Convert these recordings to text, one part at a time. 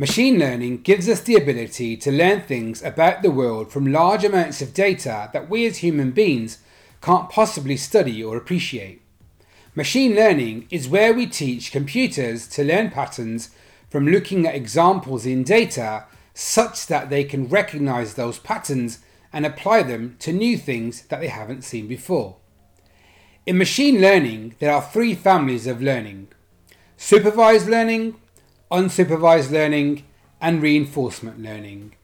Machine learning gives us the ability to learn things about the world from large amounts of data that we as human beings can't possibly study or appreciate. Machine learning is where we teach computers to learn patterns from looking at examples in data such that they can recognize those patterns and apply them to new things that they haven't seen before. In machine learning, there are three families of learning supervised learning, unsupervised learning, and reinforcement learning.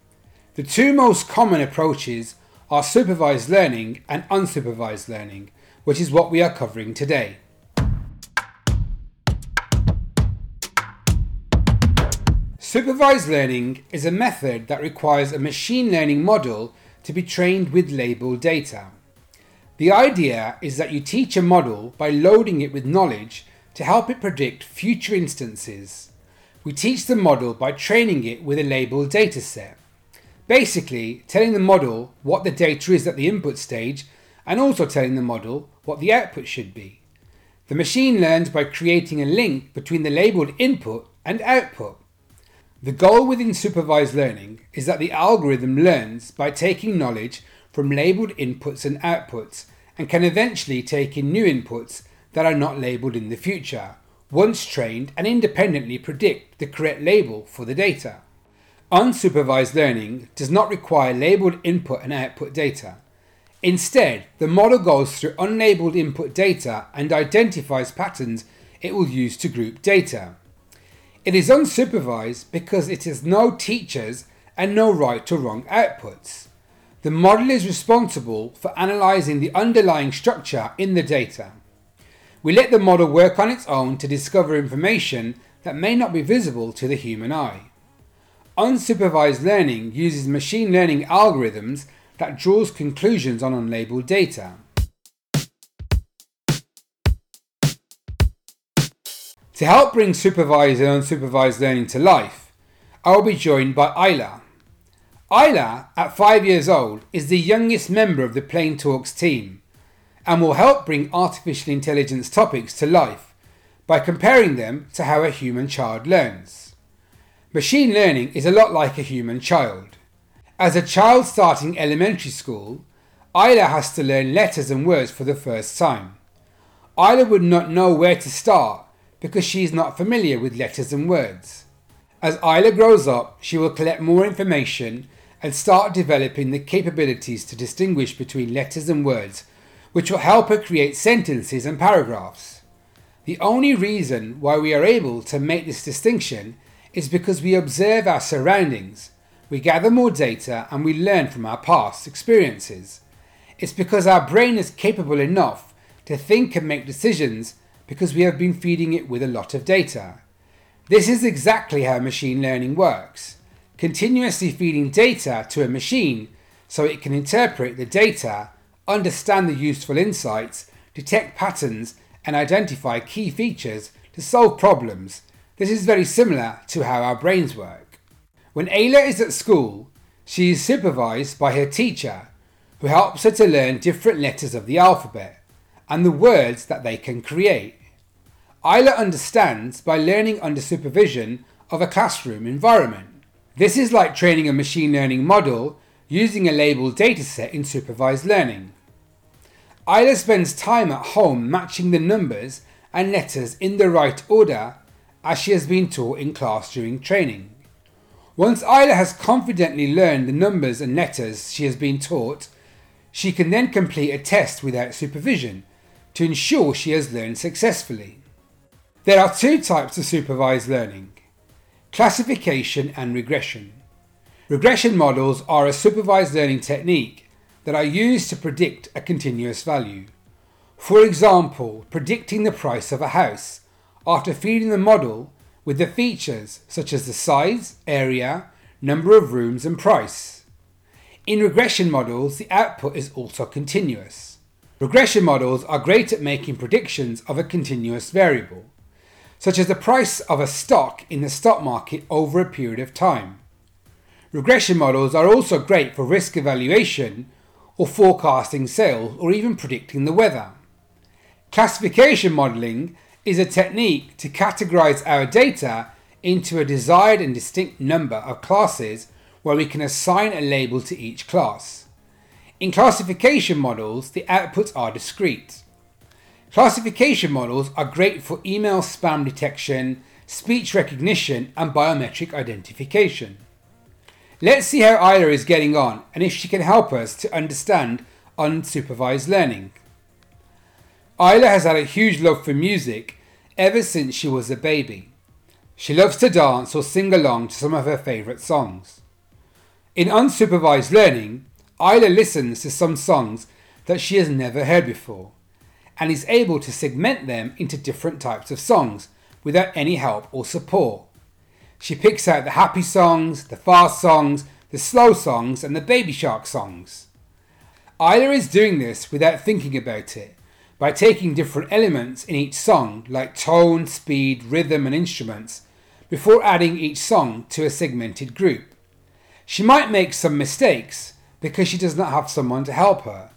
The two most common approaches are supervised learning and unsupervised learning, which is what we are covering today. Supervised learning is a method that requires a machine learning model to be trained with labeled data. The idea is that you teach a model by loading it with knowledge to help it predict future instances. We teach the model by training it with a labeled dataset. Basically, telling the model what the data is at the input stage and also telling the model what the output should be. The machine learns by creating a link between the labeled input and output. The goal within supervised learning is that the algorithm learns by taking knowledge from labeled inputs and outputs and can eventually take in new inputs that are not labeled in the future once trained and independently predict the correct label for the data. Unsupervised learning does not require labeled input and output data. Instead, the model goes through unlabeled input data and identifies patterns it will use to group data. It is unsupervised because it has no teachers and no right or wrong outputs. The model is responsible for analysing the underlying structure in the data. We let the model work on its own to discover information that may not be visible to the human eye. Unsupervised learning uses machine learning algorithms that draws conclusions on unlabeled data. To help bring supervised and unsupervised learning to life, I will be joined by Aila. Aila, at five years old, is the youngest member of the plAIntalks team and will help bring artificial intelligence topics to life by comparing them to how a human child learns. Machine learning is a lot like a human child. As a child starting elementary school, Aila has to learn letters and words for the first time. Aila would not know where to start because she is not familiar with letters and words. As Aila grows up, she will collect more information and start developing the capabilities to distinguish between letters and words which will help her create sentences and paragraphs. The only reason why we are able to make this distinction is because we observe our surroundings, we gather more data, and we learn from our past experiences. It's because our brain is capable enough to think and make decisions because we have been feeding it with a lot of data. This is exactly how machine learning works continuously feeding data to a machine so it can interpret the data understand the useful insights, detect patterns, and identify key features to solve problems. This is very similar to how our brains work. When Aila is at school, she is supervised by her teacher, who helps her to learn different letters of the alphabet and the words that they can create. Aila understands by learning under supervision of a classroom environment. This is like training a machine learning model using a labeled dataset in supervised learning. Aila spends time at home matching the numbers and letters in the right order as she has been taught in class during training. Once Aila has confidently learned the numbers and letters she has been taught, she can then complete a test without supervision to ensure she has learned successfully. There are two types of supervised learning classification and regression. Regression models are a supervised learning technique that are used to predict a continuous value. For example, predicting the price of a house after feeding the model with the features such as the size, area, number of rooms, and price. In regression models, the output is also continuous. Regression models are great at making predictions of a continuous variable, such as the price of a stock in the stock market over a period of time. Regression models are also great for risk evaluation or forecasting sales or even predicting the weather. Classification modelling is a technique to categorize our data into a desired and distinct number of classes where we can assign a label to each class. In classification models, the outputs are discrete. Classification models are great for email spam detection, speech recognition, and biometric identification. Let's see how Aila is getting on and if she can help us to understand unsupervised learning. Aila has had a huge love for music ever since she was a baby. She loves to dance or sing along to some of her favourite songs. In unsupervised learning, Aila listens to some songs that she has never heard before and is able to segment them into different types of songs without any help or support. She picks out the happy songs, the fast songs, the slow songs, and the baby shark songs. Aila is doing this without thinking about it by taking different elements in each song, like tone, speed, rhythm, and instruments, before adding each song to a segmented group. She might make some mistakes because she does not have someone to help her,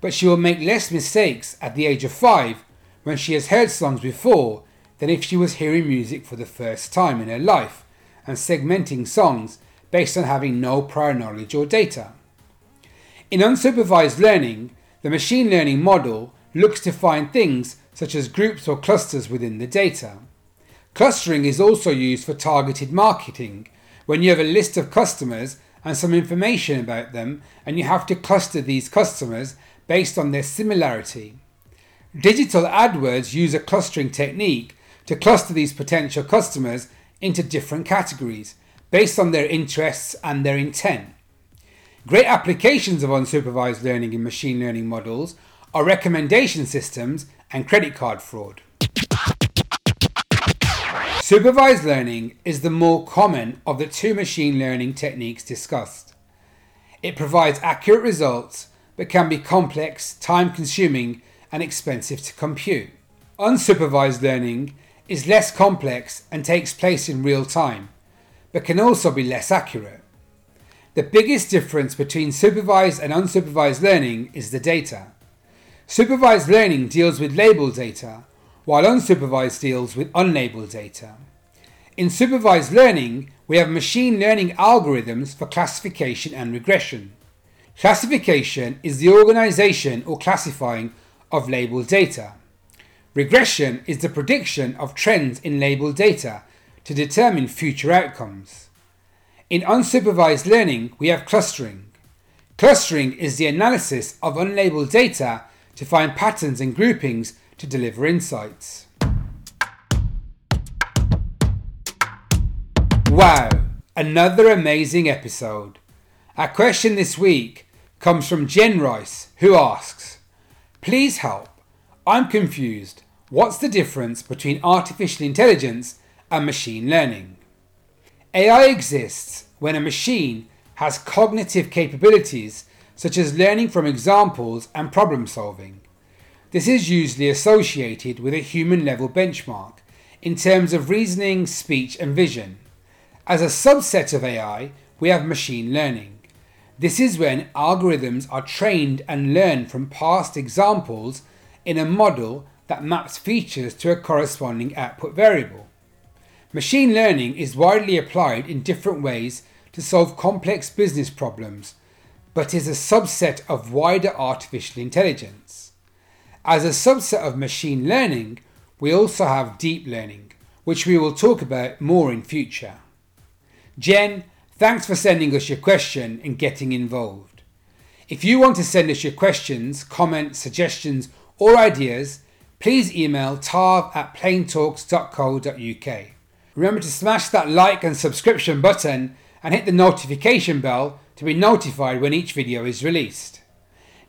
but she will make less mistakes at the age of five when she has heard songs before than if she was hearing music for the first time in her life and segmenting songs based on having no prior knowledge or data. In unsupervised learning, the machine learning model looks to find things such as groups or clusters within the data. Clustering is also used for targeted marketing when you have a list of customers and some information about them and you have to cluster these customers based on their similarity. Digital AdWords use a clustering technique to cluster these potential customers into different categories based on their interests and their intent. Great applications of unsupervised learning in machine learning models are recommendation systems and credit card fraud. Supervised learning is the more common of the two machine learning techniques discussed. It provides accurate results but can be complex, time consuming, and expensive to compute. Unsupervised learning is less complex and takes place in real time, but can also be less accurate. The biggest difference between supervised and unsupervised learning is the data. Supervised learning deals with labeled data, while unsupervised deals with unlabeled data. In supervised learning, we have machine learning algorithms for classification and regression. Classification is the organization or classifying of labeled data. Regression is the prediction of trends in labeled data to determine future outcomes. In unsupervised learning, we have clustering. Clustering is the analysis of unlabeled data to find patterns and groupings to deliver insights. Wow, another amazing episode. Our question this week comes from Jen Rice, who asks Please help. I'm confused. What's the difference between artificial intelligence and machine learning? AI exists when a machine has cognitive capabilities such as learning from examples and problem solving. This is usually associated with a human level benchmark in terms of reasoning, speech, and vision. As a subset of AI, we have machine learning. This is when algorithms are trained and learn from past examples in a model that maps features to a corresponding output variable. Machine learning is widely applied in different ways to solve complex business problems, but is a subset of wider artificial intelligence. As a subset of machine learning, we also have deep learning, which we will talk about more in future. Jen, thanks for sending us your question and getting involved. If you want to send us your questions, comments, suggestions, or ideas, please email tarv at plaintalks.co.uk. Remember to smash that like and subscription button and hit the notification bell to be notified when each video is released.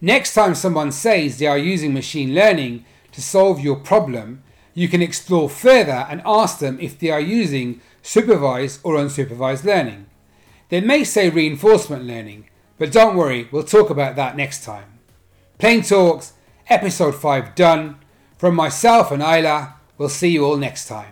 Next time someone says they are using machine learning to solve your problem, you can explore further and ask them if they are using supervised or unsupervised learning. They may say reinforcement learning, but don't worry, we'll talk about that next time. plAIntalks, episode 5 done. From myself and Aila, we'll see you all next time.